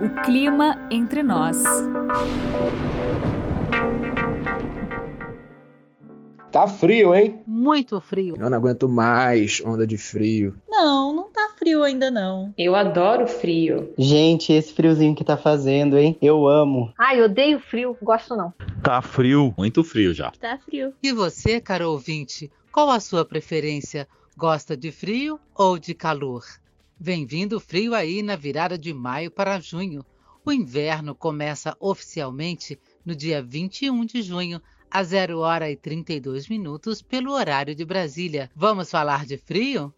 O clima entre nós. Tá frio, hein? Muito frio. Eu não aguento mais onda de frio. Não, não tá frio ainda não. Eu adoro frio. Gente, esse friozinho que tá fazendo, hein? Eu amo. Ai, odeio frio, gosto não. Tá frio, muito frio já. Tá frio. E você, caro ouvinte, qual a sua preferência? Gosta de frio ou de calor? Bem-vindo frio aí na virada de maio para junho. O inverno começa oficialmente no dia 21 de junho, a 0 hora e 32 minutos pelo horário de Brasília. Vamos falar de frio?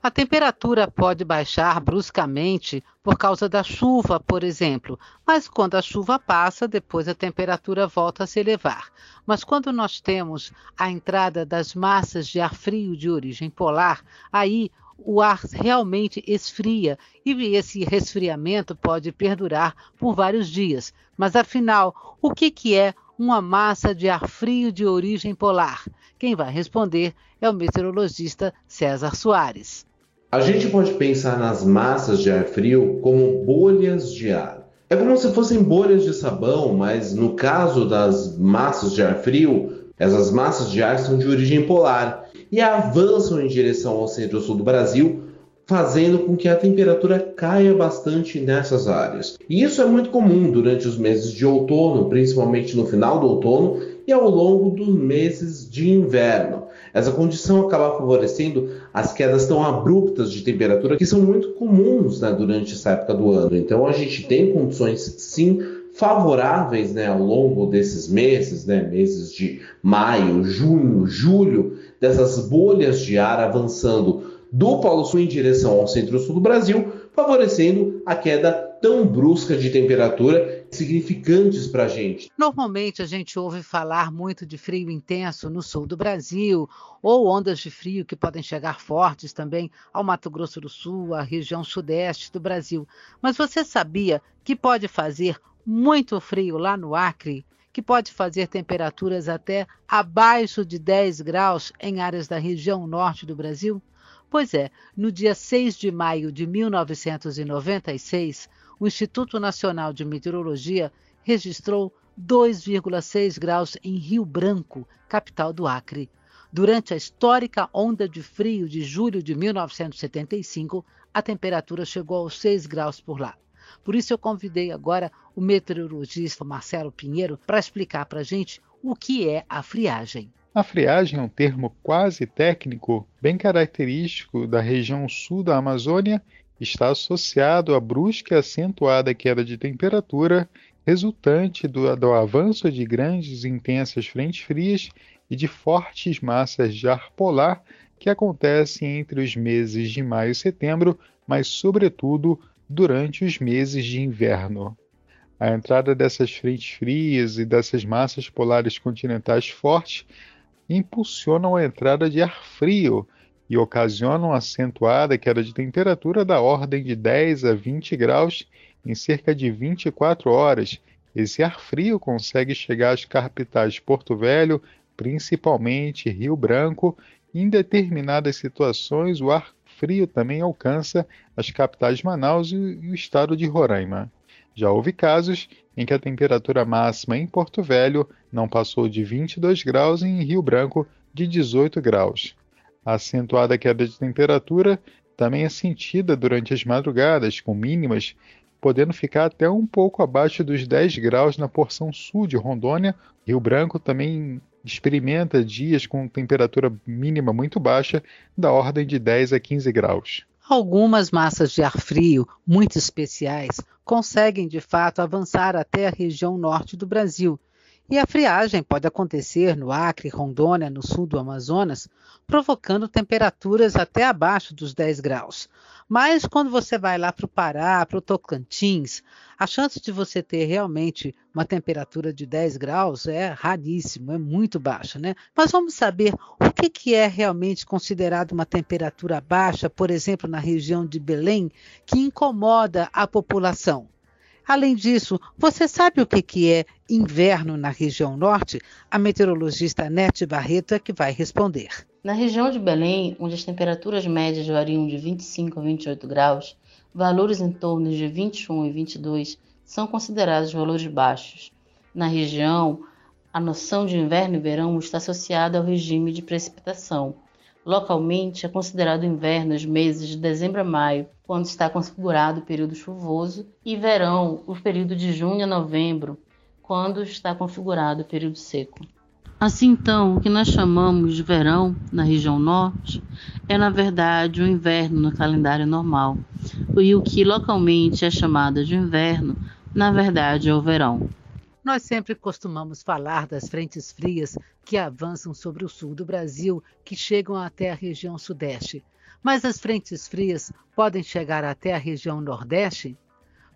A temperatura pode baixar bruscamente por causa da chuva, por exemplo, mas quando a chuva passa, depois a temperatura volta a se elevar. Mas quando nós temos a entrada das massas de ar frio de origem polar, aí o ar realmente esfria e esse resfriamento pode perdurar por vários dias. Mas afinal, o que, que é uma massa de ar frio de origem polar? Quem vai responder é o meteorologista César Soares. A gente pode pensar nas massas de ar frio como bolhas de ar. É como se fossem bolhas de sabão, mas no caso das massas de ar frio, essas massas de ar são de origem polar e avançam em direção ao centro-sul do Brasil, fazendo com que a temperatura caia bastante nessas áreas. E isso é muito comum durante os meses de outono, principalmente no final do outono e ao longo dos meses de inverno. Essa condição acaba favorecendo as quedas tão abruptas de temperatura que são muito comuns né, durante essa época do ano. Então a gente tem condições sim favoráveis né, ao longo desses meses, né, meses de maio, junho, julho, dessas bolhas de ar avançando do Polo Sul em direção ao centro-sul do Brasil, favorecendo a queda tão brusca de temperatura significantes para a gente. Normalmente a gente ouve falar muito de frio intenso no sul do Brasil, ou ondas de frio que podem chegar fortes também ao Mato Grosso do Sul, à região sudeste do Brasil. Mas você sabia que pode fazer muito frio lá no Acre? Que pode fazer temperaturas até abaixo de 10 graus em áreas da região norte do Brasil? Pois é, no dia 6 de maio de 1996, o Instituto Nacional de Meteorologia registrou 2,6 graus em Rio Branco, capital do Acre. Durante a histórica onda de frio de julho de 1975, a temperatura chegou aos 6 graus por lá. Por isso eu convidei agora o meteorologista Marcelo Pinheiro para explicar para a gente o que é a friagem. A friagem é um termo quase técnico, bem característico da região sul da Amazônia, está associado à brusca e acentuada queda de temperatura resultante do, do avanço de grandes e intensas frentes frias e de fortes massas de ar polar que acontecem entre os meses de maio e setembro, mas sobretudo durante os meses de inverno. A entrada dessas frentes frias e dessas massas polares continentais fortes impulsionam a entrada de ar frio e ocasionam acentuada queda de temperatura da ordem de 10 a 20 graus em cerca de 24 horas. Esse ar frio consegue chegar às capitais Porto Velho, principalmente Rio Branco, em determinadas situações o ar frio também alcança as capitais Manaus e o estado de Roraima. Já houve casos em que a temperatura máxima em Porto Velho não passou de 22 graus e em Rio Branco de 18 graus. A acentuada queda de temperatura também é sentida durante as madrugadas, com mínimas podendo ficar até um pouco abaixo dos 10 graus na porção sul de Rondônia. Rio Branco também experimenta dias com temperatura mínima muito baixa, da ordem de 10 a 15 graus. Algumas massas de ar frio, muito especiais, conseguem de fato avançar até a região norte do Brasil. E a friagem pode acontecer no Acre, Rondônia, no sul do Amazonas, provocando temperaturas até abaixo dos 10 graus. Mas quando você vai lá para o Pará, para o Tocantins, a chance de você ter realmente uma temperatura de 10 graus é raríssimo, é muito baixa, né? Mas vamos saber o que, que é realmente considerado uma temperatura baixa, por exemplo, na região de Belém, que incomoda a população. Além disso, você sabe o que, que é inverno na região norte? A meteorologista Nete Barreto é que vai responder. Na região de Belém, onde as temperaturas médias variam de 25 a 28 graus, valores em torno de 21 e 22 são considerados valores baixos. Na região, a noção de inverno e verão está associada ao regime de precipitação. Localmente, é considerado inverno os meses de dezembro a maio, quando está configurado o período chuvoso, e verão o período de junho a novembro, quando está configurado o período seco. Assim, então, o que nós chamamos de verão na região norte é, na verdade, o inverno no calendário normal, e o que localmente é chamado de inverno, na verdade, é o verão. Nós sempre costumamos falar das frentes frias que avançam sobre o sul do Brasil, que chegam até a região sudeste. Mas as frentes frias podem chegar até a região nordeste?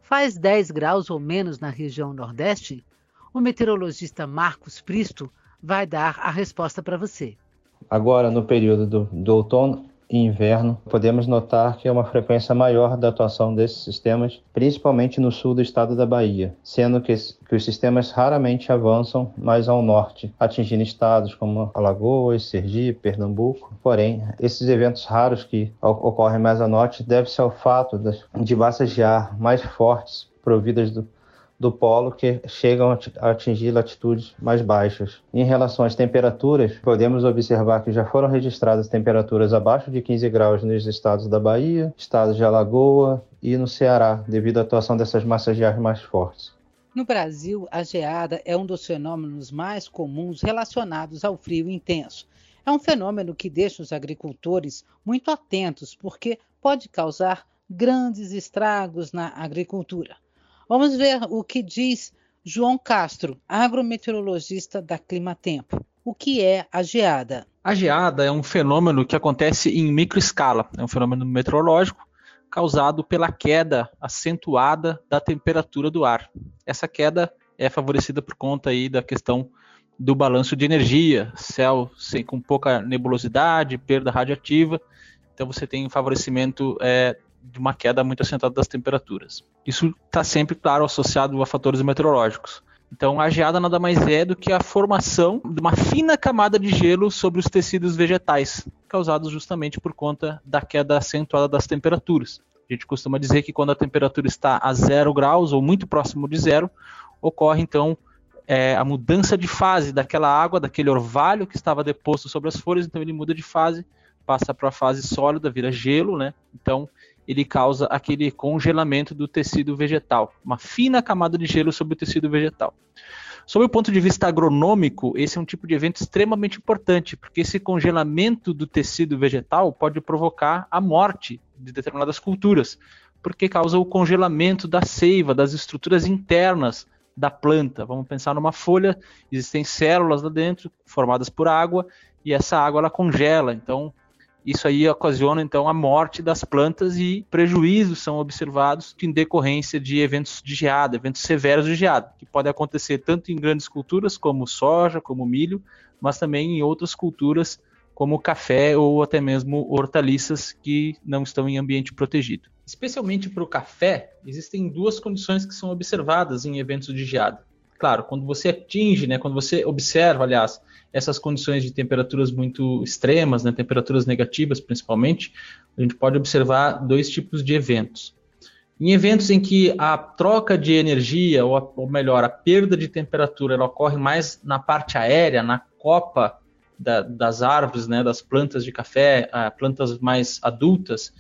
Faz 10 graus ou menos na região nordeste? O meteorologista Marcos Pristo vai dar a resposta para você. Agora, no período do, do outono e inverno, podemos notar que é uma frequência maior da atuação desses sistemas, principalmente no sul do estado da Bahia, sendo que, que os sistemas raramente avançam mais ao norte, atingindo estados como Alagoas, Sergipe, Pernambuco. Porém, esses eventos raros que ocorrem mais a norte deve-se ao fato de massas de ar mais fortes providas do, do polo que chegam a atingir latitudes mais baixas. Em relação às temperaturas, podemos observar que já foram registradas temperaturas abaixo de 15 graus nos estados da Bahia, estado de Alagoa e no Ceará, devido à atuação dessas massas de ar mais fortes. No Brasil, a geada é um dos fenômenos mais comuns relacionados ao frio intenso. É um fenômeno que deixa os agricultores muito atentos, porque pode causar grandes estragos na agricultura. Vamos ver o que diz João Castro, agrometeorologista da Climatempo. O que é a geada? A geada é um fenômeno que acontece em microescala. É um fenômeno meteorológico causado pela queda acentuada da temperatura do ar. Essa queda é favorecida por conta aí da questão do balanço de energia, céu sem, com pouca nebulosidade, perda radiativa. Então você tem um favorecimento é, de uma queda muito acentuada das temperaturas. Isso está sempre, claro, associado a fatores meteorológicos. Então, a geada nada mais é do que a formação de uma fina camada de gelo sobre os tecidos vegetais, causados justamente por conta da queda acentuada das temperaturas. A gente costuma dizer que quando a temperatura está a zero graus ou muito próximo de zero, ocorre então é, a mudança de fase daquela água, daquele orvalho que estava deposto sobre as folhas, então ele muda de fase, passa para a fase sólida, vira gelo, né? Então ele causa aquele congelamento do tecido vegetal, uma fina camada de gelo sobre o tecido vegetal. Sob o ponto de vista agronômico, esse é um tipo de evento extremamente importante, porque esse congelamento do tecido vegetal pode provocar a morte de determinadas culturas, porque causa o congelamento da seiva, das estruturas internas da planta. Vamos pensar numa folha, existem células lá dentro formadas por água e essa água ela congela. Então, isso aí ocasiona então a morte das plantas e prejuízos são observados em decorrência de eventos de geada, eventos severos de geada, que podem acontecer tanto em grandes culturas como soja, como milho, mas também em outras culturas como café ou até mesmo hortaliças que não estão em ambiente protegido. Especialmente para o café, existem duas condições que são observadas em eventos de geada. Claro, quando você atinge, né, quando você observa, aliás, essas condições de temperaturas muito extremas, né, temperaturas negativas principalmente, a gente pode observar dois tipos de eventos. Em eventos em que a troca de energia, ou, a, ou melhor, a perda de temperatura, ela ocorre mais na parte aérea, na copa da, das árvores, né, das plantas de café, plantas mais adultas,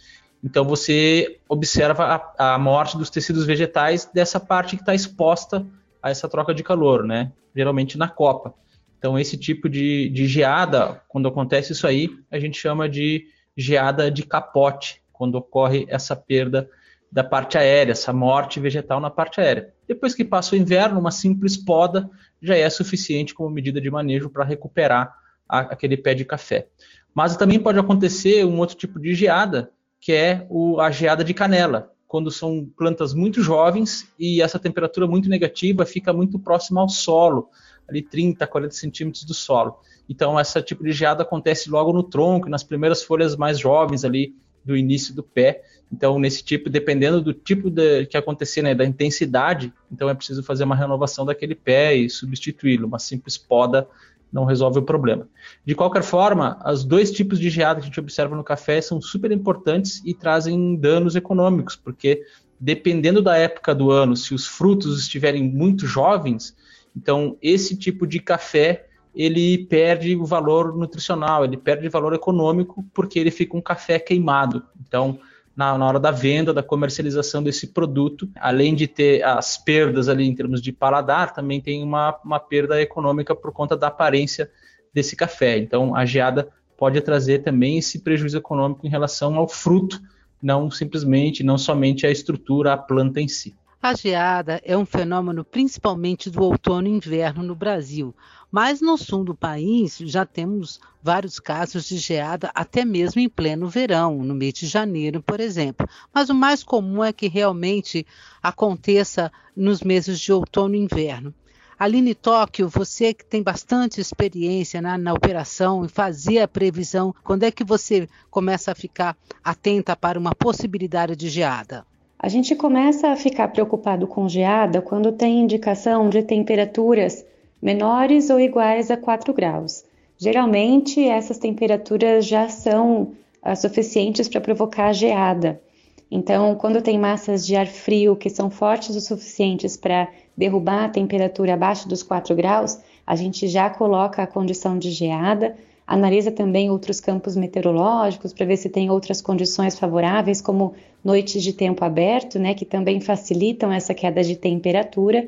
então você observa a, a morte dos tecidos vegetais dessa parte que está exposta a essa troca de calor, né? Geralmente na copa. Então, esse tipo de, de geada, quando acontece isso aí, a gente chama de geada de capote, quando ocorre essa perda da parte aérea, essa morte vegetal na parte aérea. Depois que passa o inverno, uma simples poda já é suficiente como medida de manejo para recuperar a, aquele pé de café. Mas também pode acontecer um outro tipo de geada, que é o, a geada de canela, quando são plantas muito jovens e essa temperatura muito negativa fica muito próxima ao solo ali 30, 40 centímetros do solo. Então, esse tipo de geada acontece logo no tronco, nas primeiras folhas mais jovens ali do início do pé. Então, nesse tipo, dependendo do tipo de, que acontecer, né, da intensidade, então é preciso fazer uma renovação daquele pé e substituí-lo. Uma simples poda não resolve o problema. De qualquer forma, os dois tipos de geada que a gente observa no café são super importantes e trazem danos econômicos, porque dependendo da época do ano, se os frutos estiverem muito jovens, então esse tipo de café ele perde o valor nutricional, ele perde valor econômico porque ele fica um café queimado. Então, na, na, hora da venda, da comercialização desse produto, além de ter as perdas ali em termos de paladar, também tem uma, uma perda econômica por conta da aparência desse café. Então, a geada pode trazer também esse prejuízo econômico em relação ao fruto, não simplesmente, não somente a estrutura, a planta em si. A geada é um fenômeno principalmente do outono e inverno no Brasil, mas no sul do país já temos vários casos de geada até mesmo em pleno verão, no mês de janeiro, por exemplo. Mas o mais comum é que realmente aconteça nos meses de outono e inverno. Aline Tóquio, você que tem bastante experiência na, na operação e fazia a previsão, quando é que você começa a ficar atenta para uma possibilidade de geada? A gente começa a ficar preocupado com geada quando tem indicação de temperaturas menores ou iguais a 4 graus. Geralmente, essas temperaturas já são uh, suficientes para provocar geada. Então, quando tem massas de ar frio que são fortes o suficientes para derrubar a temperatura abaixo dos 4 graus, a gente já coloca a condição de geada analisa também outros campos meteorológicos para ver se tem outras condições favoráveis, como noites de tempo aberto, né, que também facilitam essa queda de temperatura.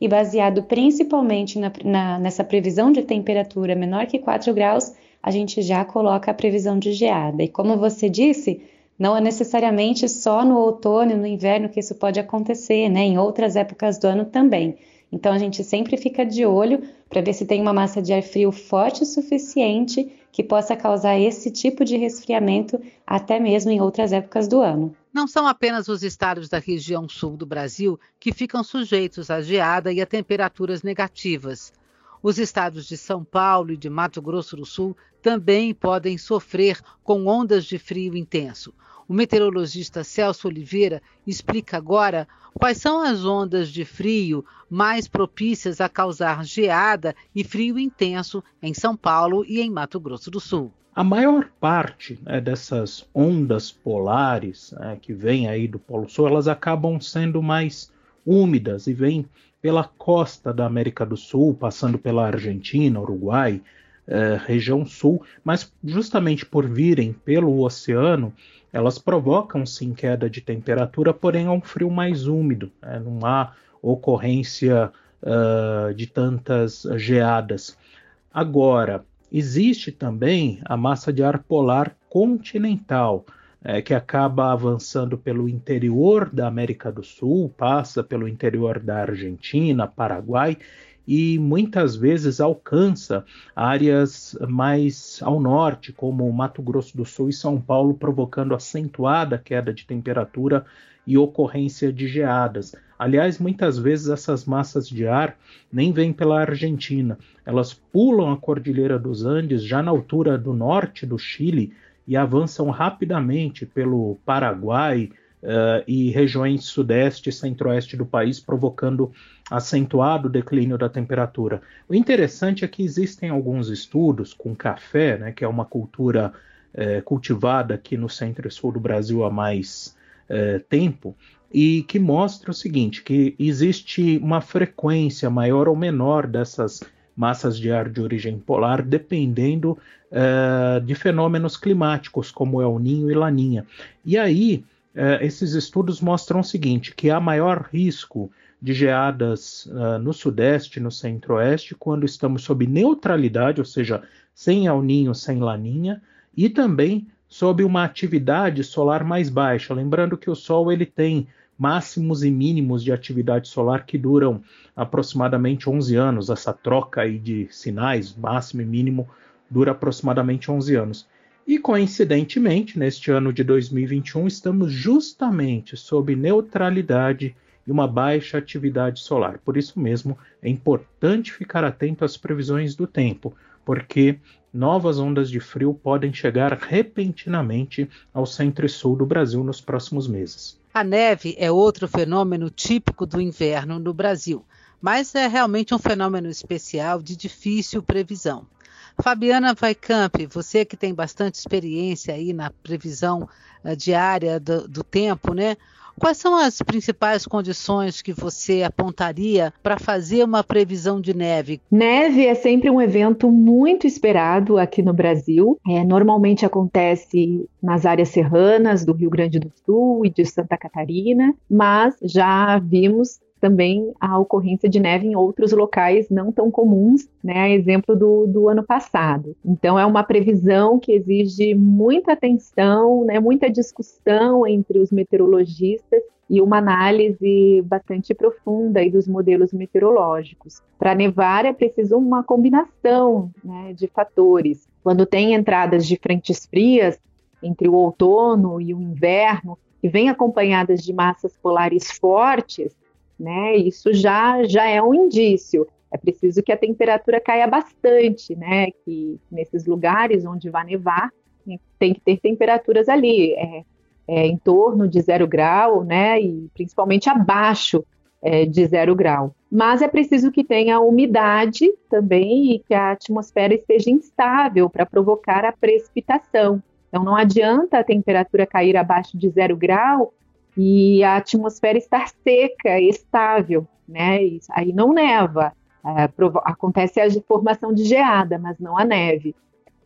E baseado principalmente na, na, nessa previsão de temperatura menor que 4 graus, a gente já coloca a previsão de geada. E como você disse, não é necessariamente só no outono e no inverno que isso pode acontecer, né? Em outras épocas do ano também. Então a gente sempre fica de olho para ver se tem uma massa de ar frio forte o suficiente que possa causar esse tipo de resfriamento até mesmo em outras épocas do ano. Não são apenas os estados da região sul do Brasil que ficam sujeitos à geada e a temperaturas negativas. Os estados de São Paulo e de Mato Grosso do Sul também podem sofrer com ondas de frio intenso. O meteorologista Celso Oliveira explica agora quais são as ondas de frio mais propícias a causar geada e frio intenso em São Paulo e em Mato Grosso do Sul. A maior parte né, dessas ondas polares né, que vêm aí do Polo Sul, elas acabam sendo mais úmidas e vêm pela costa da América do Sul, passando pela Argentina, Uruguai, eh, região sul, mas justamente por virem pelo oceano, elas provocam sim queda de temperatura, porém é um frio mais úmido, né? não há ocorrência uh, de tantas geadas. Agora, existe também a massa de ar polar continental, é, que acaba avançando pelo interior da América do Sul, passa pelo interior da Argentina, Paraguai e muitas vezes alcança áreas mais ao norte, como Mato Grosso do Sul e São Paulo, provocando acentuada queda de temperatura e ocorrência de geadas. Aliás, muitas vezes essas massas de ar nem vêm pela Argentina, elas pulam a Cordilheira dos Andes já na altura do norte do Chile e avançam rapidamente pelo Paraguai, uh, e regiões sudeste e centro-oeste do país, provocando acentuado declínio da temperatura. O interessante é que existem alguns estudos com café, né, que é uma cultura uh, cultivada aqui no centro e sul do Brasil há mais uh, tempo, e que mostra o seguinte: que existe uma frequência maior ou menor dessas massas de ar de origem polar, dependendo uh, de fenômenos climáticos, como o Ninho e Laninha. E aí, esses estudos mostram o seguinte: que há maior risco de geadas uh, no Sudeste, no Centro-Oeste, quando estamos sob neutralidade, ou seja, sem El Ninho, sem Laninha, e também sob uma atividade solar mais baixa. Lembrando que o Sol ele tem máximos e mínimos de atividade solar que duram aproximadamente 11 anos. Essa troca aí de sinais, máximo e mínimo, dura aproximadamente 11 anos. E coincidentemente, neste ano de 2021, estamos justamente sob neutralidade e uma baixa atividade solar. Por isso mesmo, é importante ficar atento às previsões do tempo, porque novas ondas de frio podem chegar repentinamente ao centro e sul do Brasil nos próximos meses. A neve é outro fenômeno típico do inverno no Brasil mas é realmente um fenômeno especial de difícil previsão. Fabiana Weicamp, você que tem bastante experiência aí na previsão uh, diária do, do tempo, né? Quais são as principais condições que você apontaria para fazer uma previsão de neve? Neve é sempre um evento muito esperado aqui no Brasil. É, normalmente acontece nas áreas serranas do Rio Grande do Sul e de Santa Catarina, mas já vimos também a ocorrência de neve em outros locais não tão comuns, né? Exemplo do, do ano passado. Então, é uma previsão que exige muita atenção, né? muita discussão entre os meteorologistas e uma análise bastante profunda aí dos modelos meteorológicos. Para nevar é preciso uma combinação né, de fatores. Quando tem entradas de frentes frias entre o outono e o inverno, que vêm acompanhadas de massas polares fortes, né? Isso já, já é um indício. É preciso que a temperatura caia bastante, né? Que nesses lugares onde vai nevar, tem que ter temperaturas ali, é, é, em torno de zero grau, né? E principalmente abaixo é, de zero grau. Mas é preciso que tenha umidade também e que a atmosfera esteja instável para provocar a precipitação. Então não adianta a temperatura cair abaixo de zero grau e a atmosfera estar seca, estável, né? Isso, aí não neva, é, acontece a formação de geada, mas não a neve.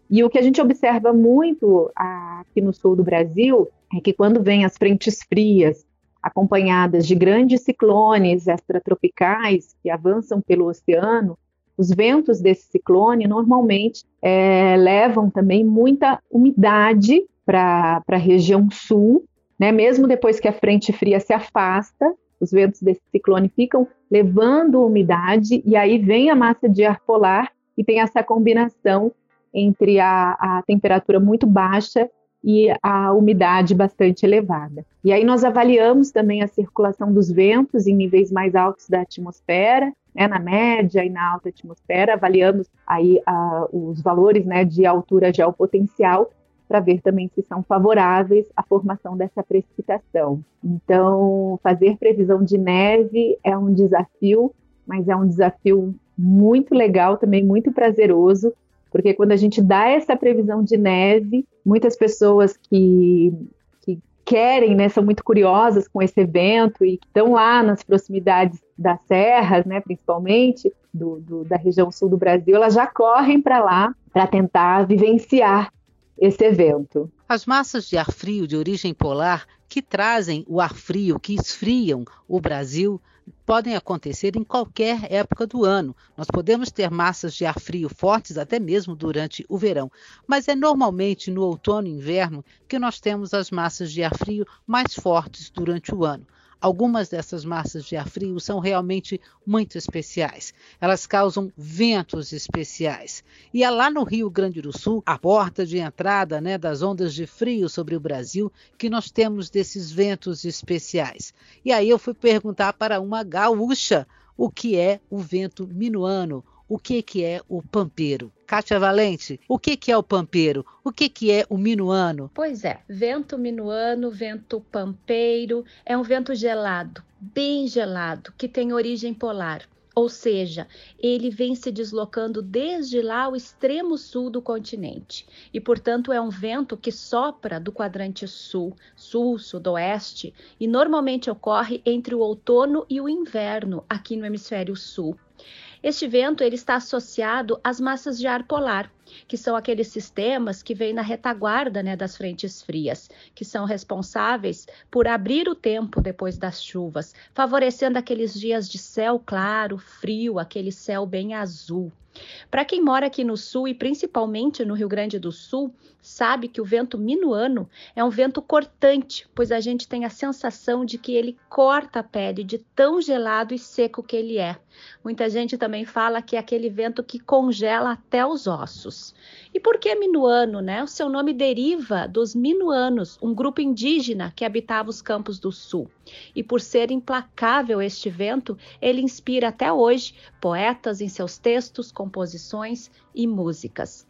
E o que a gente observa muito aqui no sul do Brasil é que quando vem as frentes frias, acompanhadas de grandes ciclones extratropicais que avançam pelo oceano, os ventos desse ciclone normalmente é, levam também muita umidade para a região sul né? Mesmo depois que a frente fria se afasta, os ventos desse ciclone ficam levando umidade e aí vem a massa de ar polar e tem essa combinação entre a, a temperatura muito baixa e a umidade bastante elevada. E aí nós avaliamos também a circulação dos ventos em níveis mais altos da atmosfera, né, na média e na alta atmosfera, avaliamos aí uh, os valores né, de altura geopotencial para ver também se são favoráveis à formação dessa precipitação. Então, fazer previsão de neve é um desafio, mas é um desafio muito legal, também muito prazeroso, porque quando a gente dá essa previsão de neve, muitas pessoas que, que querem, né, são muito curiosas com esse evento e estão lá nas proximidades das serras, né, principalmente do, do, da região sul do Brasil, elas já correm para lá para tentar vivenciar esse evento. As massas de ar frio de origem polar que trazem o ar frio, que esfriam o Brasil, podem acontecer em qualquer época do ano. Nós podemos ter massas de ar frio fortes até mesmo durante o verão, mas é normalmente no outono e inverno que nós temos as massas de ar frio mais fortes durante o ano. Algumas dessas massas de ar frio são realmente muito especiais. Elas causam ventos especiais. E é lá no Rio Grande do Sul, a porta de entrada né, das ondas de frio sobre o Brasil, que nós temos desses ventos especiais. E aí eu fui perguntar para uma gaúcha o que é o vento minuano o que, que é o pampeiro. Kátia Valente, o que, que é o pampeiro? O que, que é o minuano? Pois é, vento minuano, vento pampeiro, é um vento gelado, bem gelado, que tem origem polar. Ou seja, ele vem se deslocando desde lá ao extremo sul do continente. E, portanto, é um vento que sopra do quadrante sul, sul, sudoeste, e normalmente ocorre entre o outono e o inverno aqui no hemisfério sul. Este vento ele está associado às massas de ar polar, que são aqueles sistemas que vêm na retaguarda né, das frentes frias, que são responsáveis por abrir o tempo depois das chuvas, favorecendo aqueles dias de céu claro, frio, aquele céu bem azul. Para quem mora aqui no sul e principalmente no Rio Grande do Sul, sabe que o vento minuano é um vento cortante, pois a gente tem a sensação de que ele corta a pele de tão gelado e seco que ele é. Muita gente também fala que é aquele vento que congela até os ossos. E por que minuano, né? O seu nome deriva dos minuanos, um grupo indígena que habitava os campos do sul. E por ser implacável este vento, ele inspira até hoje poetas em seus textos, composições e músicas.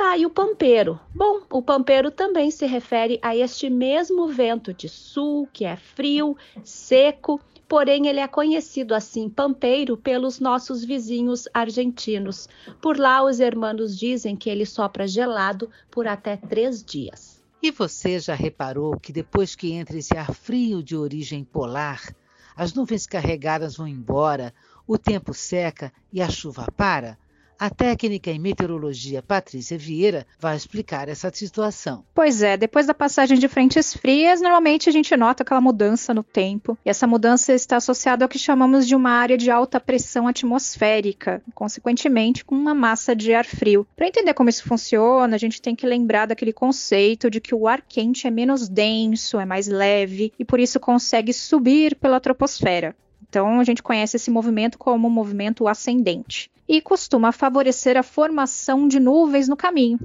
Tá aí o pampeiro. Bom, o pampeiro também se refere a este mesmo vento de sul, que é frio, seco, porém ele é conhecido assim, pampeiro, pelos nossos vizinhos argentinos. Por lá, os hermanos dizem que ele sopra gelado por até três dias. E você já reparou que depois que entra esse ar frio de origem polar, as nuvens carregadas vão embora, o tempo seca e a chuva para? A técnica em meteorologia Patrícia Vieira vai explicar essa situação. Pois é, depois da passagem de frentes frias, normalmente a gente nota aquela mudança no tempo. E essa mudança está associada ao que chamamos de uma área de alta pressão atmosférica, consequentemente com uma massa de ar frio. Para entender como isso funciona, a gente tem que lembrar daquele conceito de que o ar quente é menos denso, é mais leve e por isso consegue subir pela troposfera. Então a gente conhece esse movimento como movimento ascendente e costuma favorecer a formação de nuvens no caminho.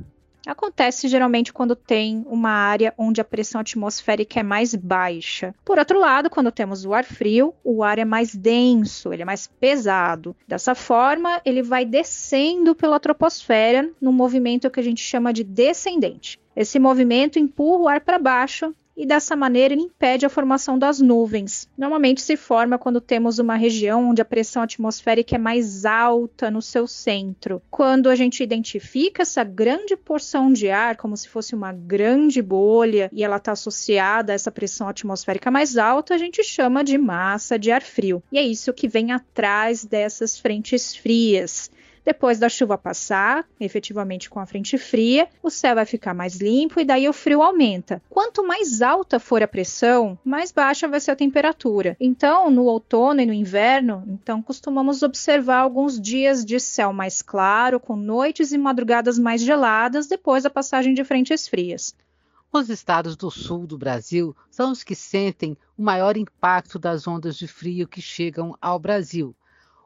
Acontece geralmente quando tem uma área onde a pressão atmosférica é mais baixa. Por outro lado, quando temos o ar frio, o ar é mais denso, ele é mais pesado. Dessa forma, ele vai descendo pela troposfera num movimento que a gente chama de descendente. Esse movimento empurra o ar para baixo e dessa maneira ele impede a formação das nuvens. Normalmente se forma quando temos uma região onde a pressão atmosférica é mais alta no seu centro. Quando a gente identifica essa grande porção de ar como se fosse uma grande bolha e ela está associada a essa pressão atmosférica mais alta, a gente chama de massa de ar frio. E é isso que vem atrás dessas frentes frias. Depois da chuva passar, efetivamente com a frente fria, o céu vai ficar mais limpo e daí o frio aumenta. Quanto mais alta for a pressão, mais baixa vai ser a temperatura. Então, no outono e no inverno, então costumamos observar alguns dias de céu mais claro, com noites e madrugadas mais geladas depois da passagem de frentes frias. Os estados do sul do Brasil são os que sentem o maior impacto das ondas de frio que chegam ao Brasil.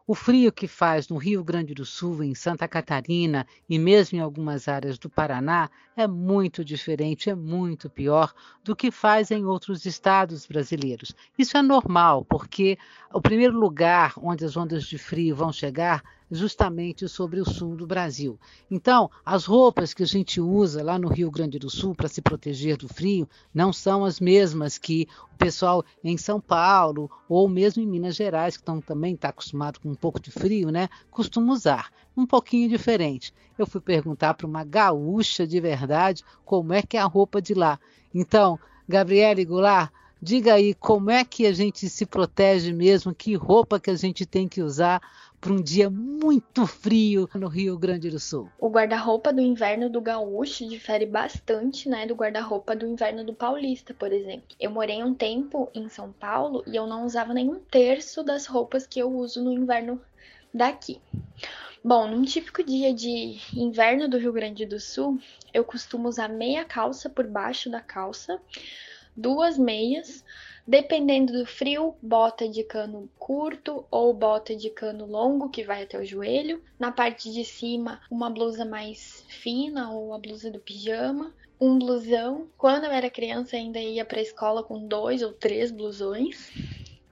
O frio que faz no Rio Grande do Sul, em Santa Catarina e mesmo em algumas áreas do Paraná é muito diferente, é muito pior do que faz em outros estados brasileiros. Isso é normal, porque o primeiro lugar onde as ondas de frio vão chegar justamente sobre o sul do Brasil. Então, as roupas que a gente usa lá no Rio Grande do Sul para se proteger do frio não são as mesmas que o pessoal em São Paulo ou mesmo em Minas Gerais, que também está acostumado com um pouco de frio, né, costuma usar. Um pouquinho diferente. Eu fui perguntar para uma gaúcha de verdade como é que é a roupa de lá. Então, Gabriele Goulart, diga aí como é que a gente se protege mesmo, que roupa que a gente tem que usar para um dia muito frio no Rio Grande do Sul? O guarda-roupa do inverno do gaúcho difere bastante, né, do guarda-roupa do inverno do paulista, por exemplo. Eu morei um tempo em São Paulo e eu não usava nenhum terço das roupas que eu uso no inverno daqui. Bom, num típico dia de inverno do Rio Grande do Sul, eu costumo usar meia calça por baixo da calça, duas meias, Dependendo do frio, bota de cano curto ou bota de cano longo que vai até o joelho. Na parte de cima, uma blusa mais fina ou a blusa do pijama. Um blusão. Quando eu era criança, ainda ia para a escola com dois ou três blusões.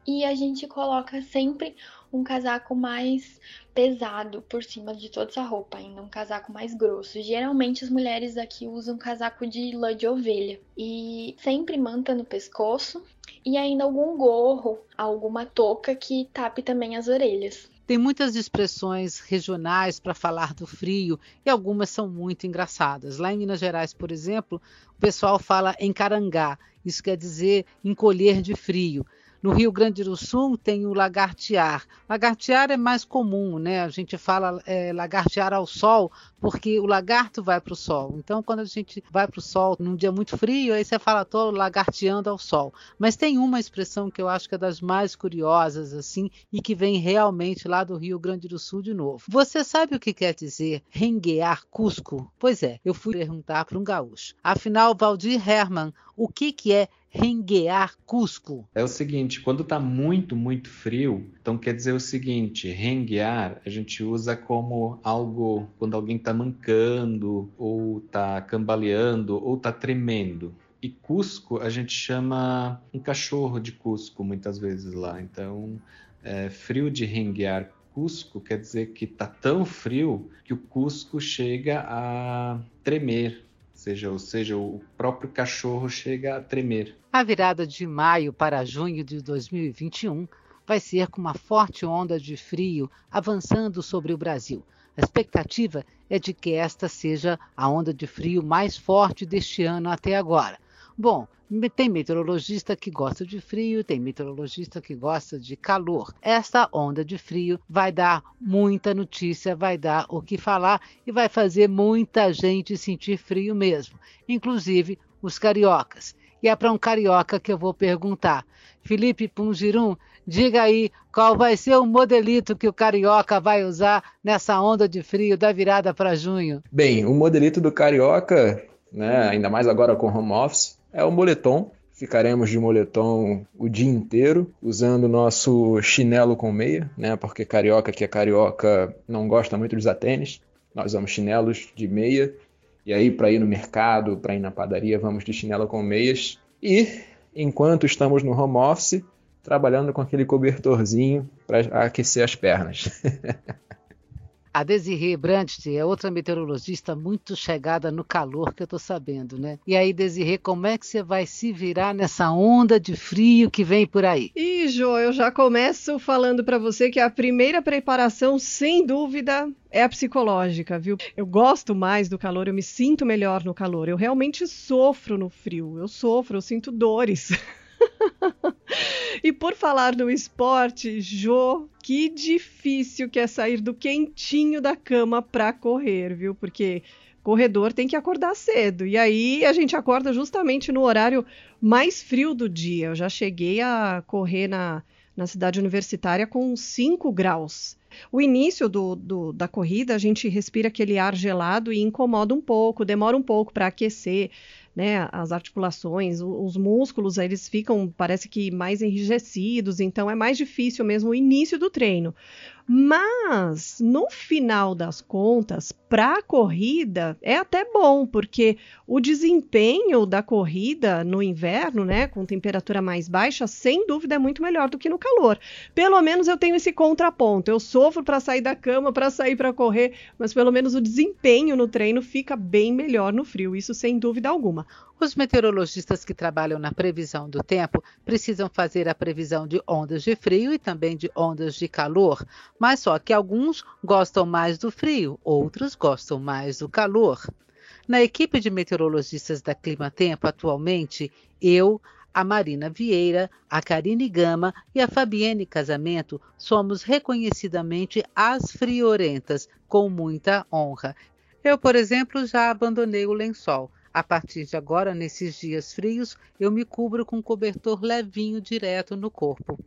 E a gente coloca sempre um casaco mais pesado por cima de toda essa roupa, ainda um casaco mais grosso. Geralmente as mulheres aqui usam casaco de lã de ovelha e sempre manta no pescoço e ainda algum gorro, alguma touca que tape também as orelhas. Tem muitas expressões regionais para falar do frio e algumas são muito engraçadas. Lá em Minas Gerais, por exemplo, o pessoal fala encarangá, isso quer dizer encolher de frio. No Rio Grande do Sul tem o lagartear. Lagartear é mais comum, né? A gente fala é, lagartear ao sol, porque o lagarto vai para o sol. Então, quando a gente vai para o sol num dia muito frio, aí você fala todo lagarteando ao sol. Mas tem uma expressão que eu acho que é das mais curiosas, assim, e que vem realmente lá do Rio Grande do Sul de novo. Você sabe o que quer dizer renguear Cusco? Pois é, eu fui perguntar para um gaúcho. Afinal, Valdir Herman, o que, que é renguear Cusco? É o seguinte, quando está muito, muito frio, então quer dizer o seguinte, renguear a gente usa como algo quando alguém está mancando, ou está cambaleando, ou está tremendo. E Cusco a gente chama um cachorro de Cusco muitas vezes lá. Então, é, frio de renguear Cusco, quer dizer que está tão frio que o Cusco chega a tremer, seja, ou seja, o próprio cachorro chega a tremer. A virada de maio para junho de 2021 vai ser com uma forte onda de frio avançando sobre o Brasil. A expectativa é de que esta seja a onda de frio mais forte deste ano até agora. Bom, tem meteorologista que gosta de frio, tem meteorologista que gosta de calor. Esta onda de frio vai dar muita notícia, vai dar o que falar e vai fazer muita gente sentir frio mesmo, inclusive os cariocas. E é para um carioca que eu vou perguntar. Felipe Pungirum, diga aí qual vai ser o modelito que o carioca vai usar nessa onda de frio da virada para junho. Bem, o modelito do carioca, né, ainda mais agora com home office, é o moletom. Ficaremos de moletom o dia inteiro, usando o nosso chinelo com meia, né? Porque carioca que é carioca não gosta muito de usar tênis. Nós usamos chinelos de meia. E aí, para ir no mercado, para ir na padaria, vamos de chinelo com meias. E, enquanto estamos no home office, trabalhando com aquele cobertorzinho para aquecer as pernas. A Desirê Brandt é outra meteorologista muito chegada no calor que eu estou sabendo, né? E aí, Desirê, como é que você vai se virar nessa onda de frio que vem por aí? E, Jo, eu já começo falando para você que a primeira preparação, sem dúvida, é a psicológica, viu? Eu gosto mais do calor, eu me sinto melhor no calor. Eu realmente sofro no frio. Eu sofro, eu sinto dores. e por falar no esporte, Jô, que difícil que é sair do quentinho da cama para correr, viu? Porque corredor tem que acordar cedo. E aí a gente acorda justamente no horário mais frio do dia. Eu já cheguei a correr na, na cidade universitária com 5 graus. O início do, do, da corrida, a gente respira aquele ar gelado e incomoda um pouco, demora um pouco para aquecer né, as articulações, os músculos, eles ficam, parece que mais enrijecidos, então é mais difícil mesmo o início do treino. Mas, no final das contas, para a corrida é até bom, porque o desempenho da corrida no inverno, né, com temperatura mais baixa, sem dúvida é muito melhor do que no calor. Pelo menos eu tenho esse contraponto. Eu sofro para sair da cama, para sair para correr, mas pelo menos o desempenho no treino fica bem melhor no frio, isso sem dúvida alguma. Os meteorologistas que trabalham na previsão do tempo precisam fazer a previsão de ondas de frio e também de ondas de calor, mas só que alguns gostam mais do frio, outros gostam mais do calor. Na equipe de meteorologistas da Clima Tempo, atualmente, eu, a Marina Vieira, a Karine Gama e a Fabienne Casamento somos reconhecidamente as friorentas, com muita honra. Eu, por exemplo, já abandonei o lençol a partir de agora, nesses dias frios, eu me cubro com um cobertor levinho direto no corpo.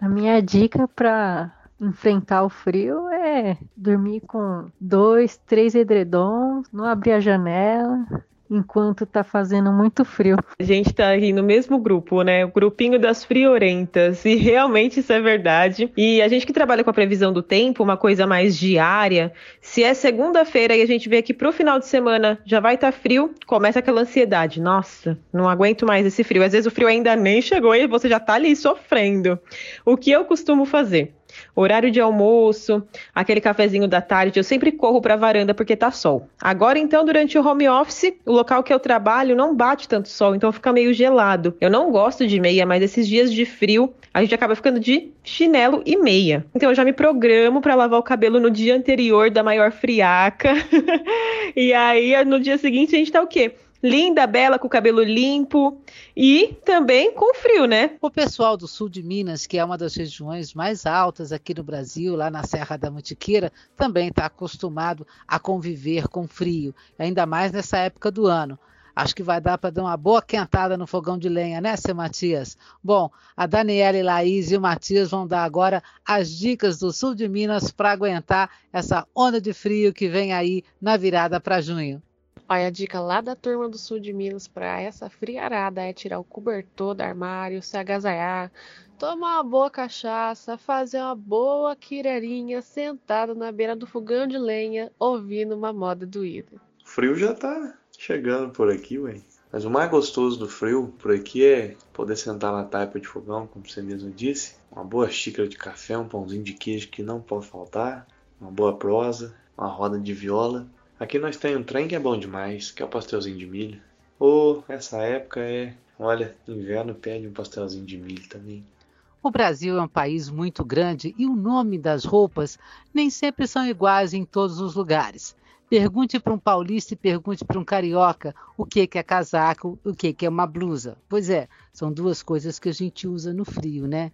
A minha dica para enfrentar o frio é dormir com dois, três edredons, não abrir a janela, enquanto tá fazendo muito frio. A gente tá aqui no mesmo grupo, né? O grupinho das friorentas. E realmente isso é verdade. E a gente que trabalha com a previsão do tempo, uma coisa mais diária, se é segunda-feira e a gente vê que pro final de semana já vai estar tá frio, começa aquela ansiedade. Nossa, não aguento mais esse frio. Às vezes o frio ainda nem chegou e você já tá ali sofrendo. O que eu costumo fazer? Horário de almoço, aquele cafezinho da tarde, eu sempre corro para a varanda porque tá sol. Agora então, durante o home office, o local que eu trabalho não bate tanto sol, então fica meio gelado. Eu não gosto de meia, mas esses dias de frio, a gente acaba ficando de chinelo e meia. Então eu já me programo para lavar o cabelo no dia anterior da maior friaca. e aí no dia seguinte a gente tá o quê? Linda, bela, com cabelo limpo e também com frio, né? O pessoal do sul de Minas, que é uma das regiões mais altas aqui no Brasil, lá na Serra da Mantiqueira, também está acostumado a conviver com frio, ainda mais nessa época do ano. Acho que vai dar para dar uma boa quentada no fogão de lenha, né, seu Matias? Bom, a Daniela, Laís e o Matias vão dar agora as dicas do sul de Minas para aguentar essa onda de frio que vem aí na virada para junho. Olha, a dica lá da turma do sul de Minas para essa friarada é tirar o cobertor do armário, se agasalhar, tomar uma boa cachaça, fazer uma boa quireirinha sentado na beira do fogão de lenha, ouvindo uma moda doída. O frio já tá chegando por aqui, ué. Mas o mais gostoso do frio por aqui é poder sentar na taipa de fogão, como você mesmo disse, uma boa xícara de café, um pãozinho de queijo que não pode faltar, uma boa prosa, uma roda de viola. Aqui nós temos um trem que é bom demais, que é o pastelzinho de milho. Ou oh, essa época é, olha, inverno pede um pastelzinho de milho também. O Brasil é um país muito grande e o nome das roupas nem sempre são iguais em todos os lugares. Pergunte para um paulista e pergunte para um carioca o que, que é casaco, o que, que é uma blusa. Pois é, são duas coisas que a gente usa no frio, né?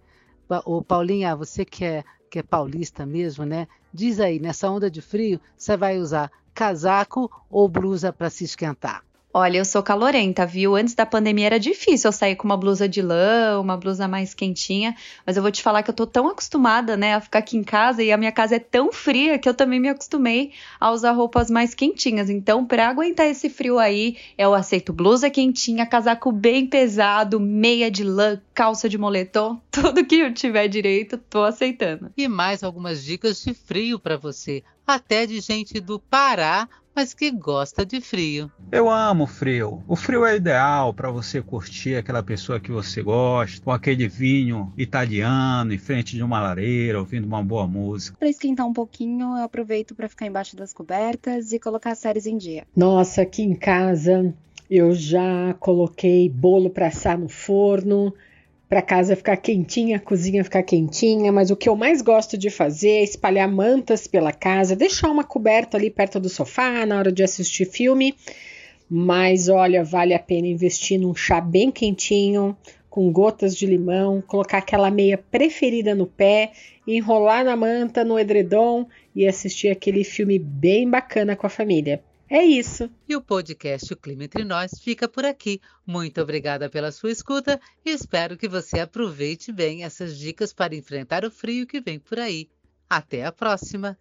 Ô Paulinha, você que é, que é paulista mesmo, né? Diz aí, nessa onda de frio, você vai usar casaco ou blusa para se esquentar? Olha, eu sou calorenta, viu? Antes da pandemia era difícil eu sair com uma blusa de lã, uma blusa mais quentinha, mas eu vou te falar que eu tô tão acostumada, né, a ficar aqui em casa e a minha casa é tão fria que eu também me acostumei a usar roupas mais quentinhas. Então, para aguentar esse frio aí, eu aceito blusa quentinha, casaco bem pesado, meia de lã, calça de moletom, tudo que eu tiver direito, tô aceitando. E mais algumas dicas de frio para você, até de gente do Pará mas que gosta de frio. Eu amo frio. O frio é ideal para você curtir aquela pessoa que você gosta, com aquele vinho italiano em frente de uma lareira, ouvindo uma boa música. Para esquentar um pouquinho, eu aproveito para ficar embaixo das cobertas e colocar séries em dia. Nossa, aqui em casa eu já coloquei bolo para assar no forno, para casa ficar quentinha, a cozinha ficar quentinha, mas o que eu mais gosto de fazer é espalhar mantas pela casa, deixar uma coberta ali perto do sofá na hora de assistir filme. Mas olha, vale a pena investir num chá bem quentinho, com gotas de limão, colocar aquela meia preferida no pé, enrolar na manta, no edredom e assistir aquele filme bem bacana com a família. É isso. E o podcast O Clima Entre Nós fica por aqui. Muito obrigada pela sua escuta e espero que você aproveite bem essas dicas para enfrentar o frio que vem por aí. Até a próxima!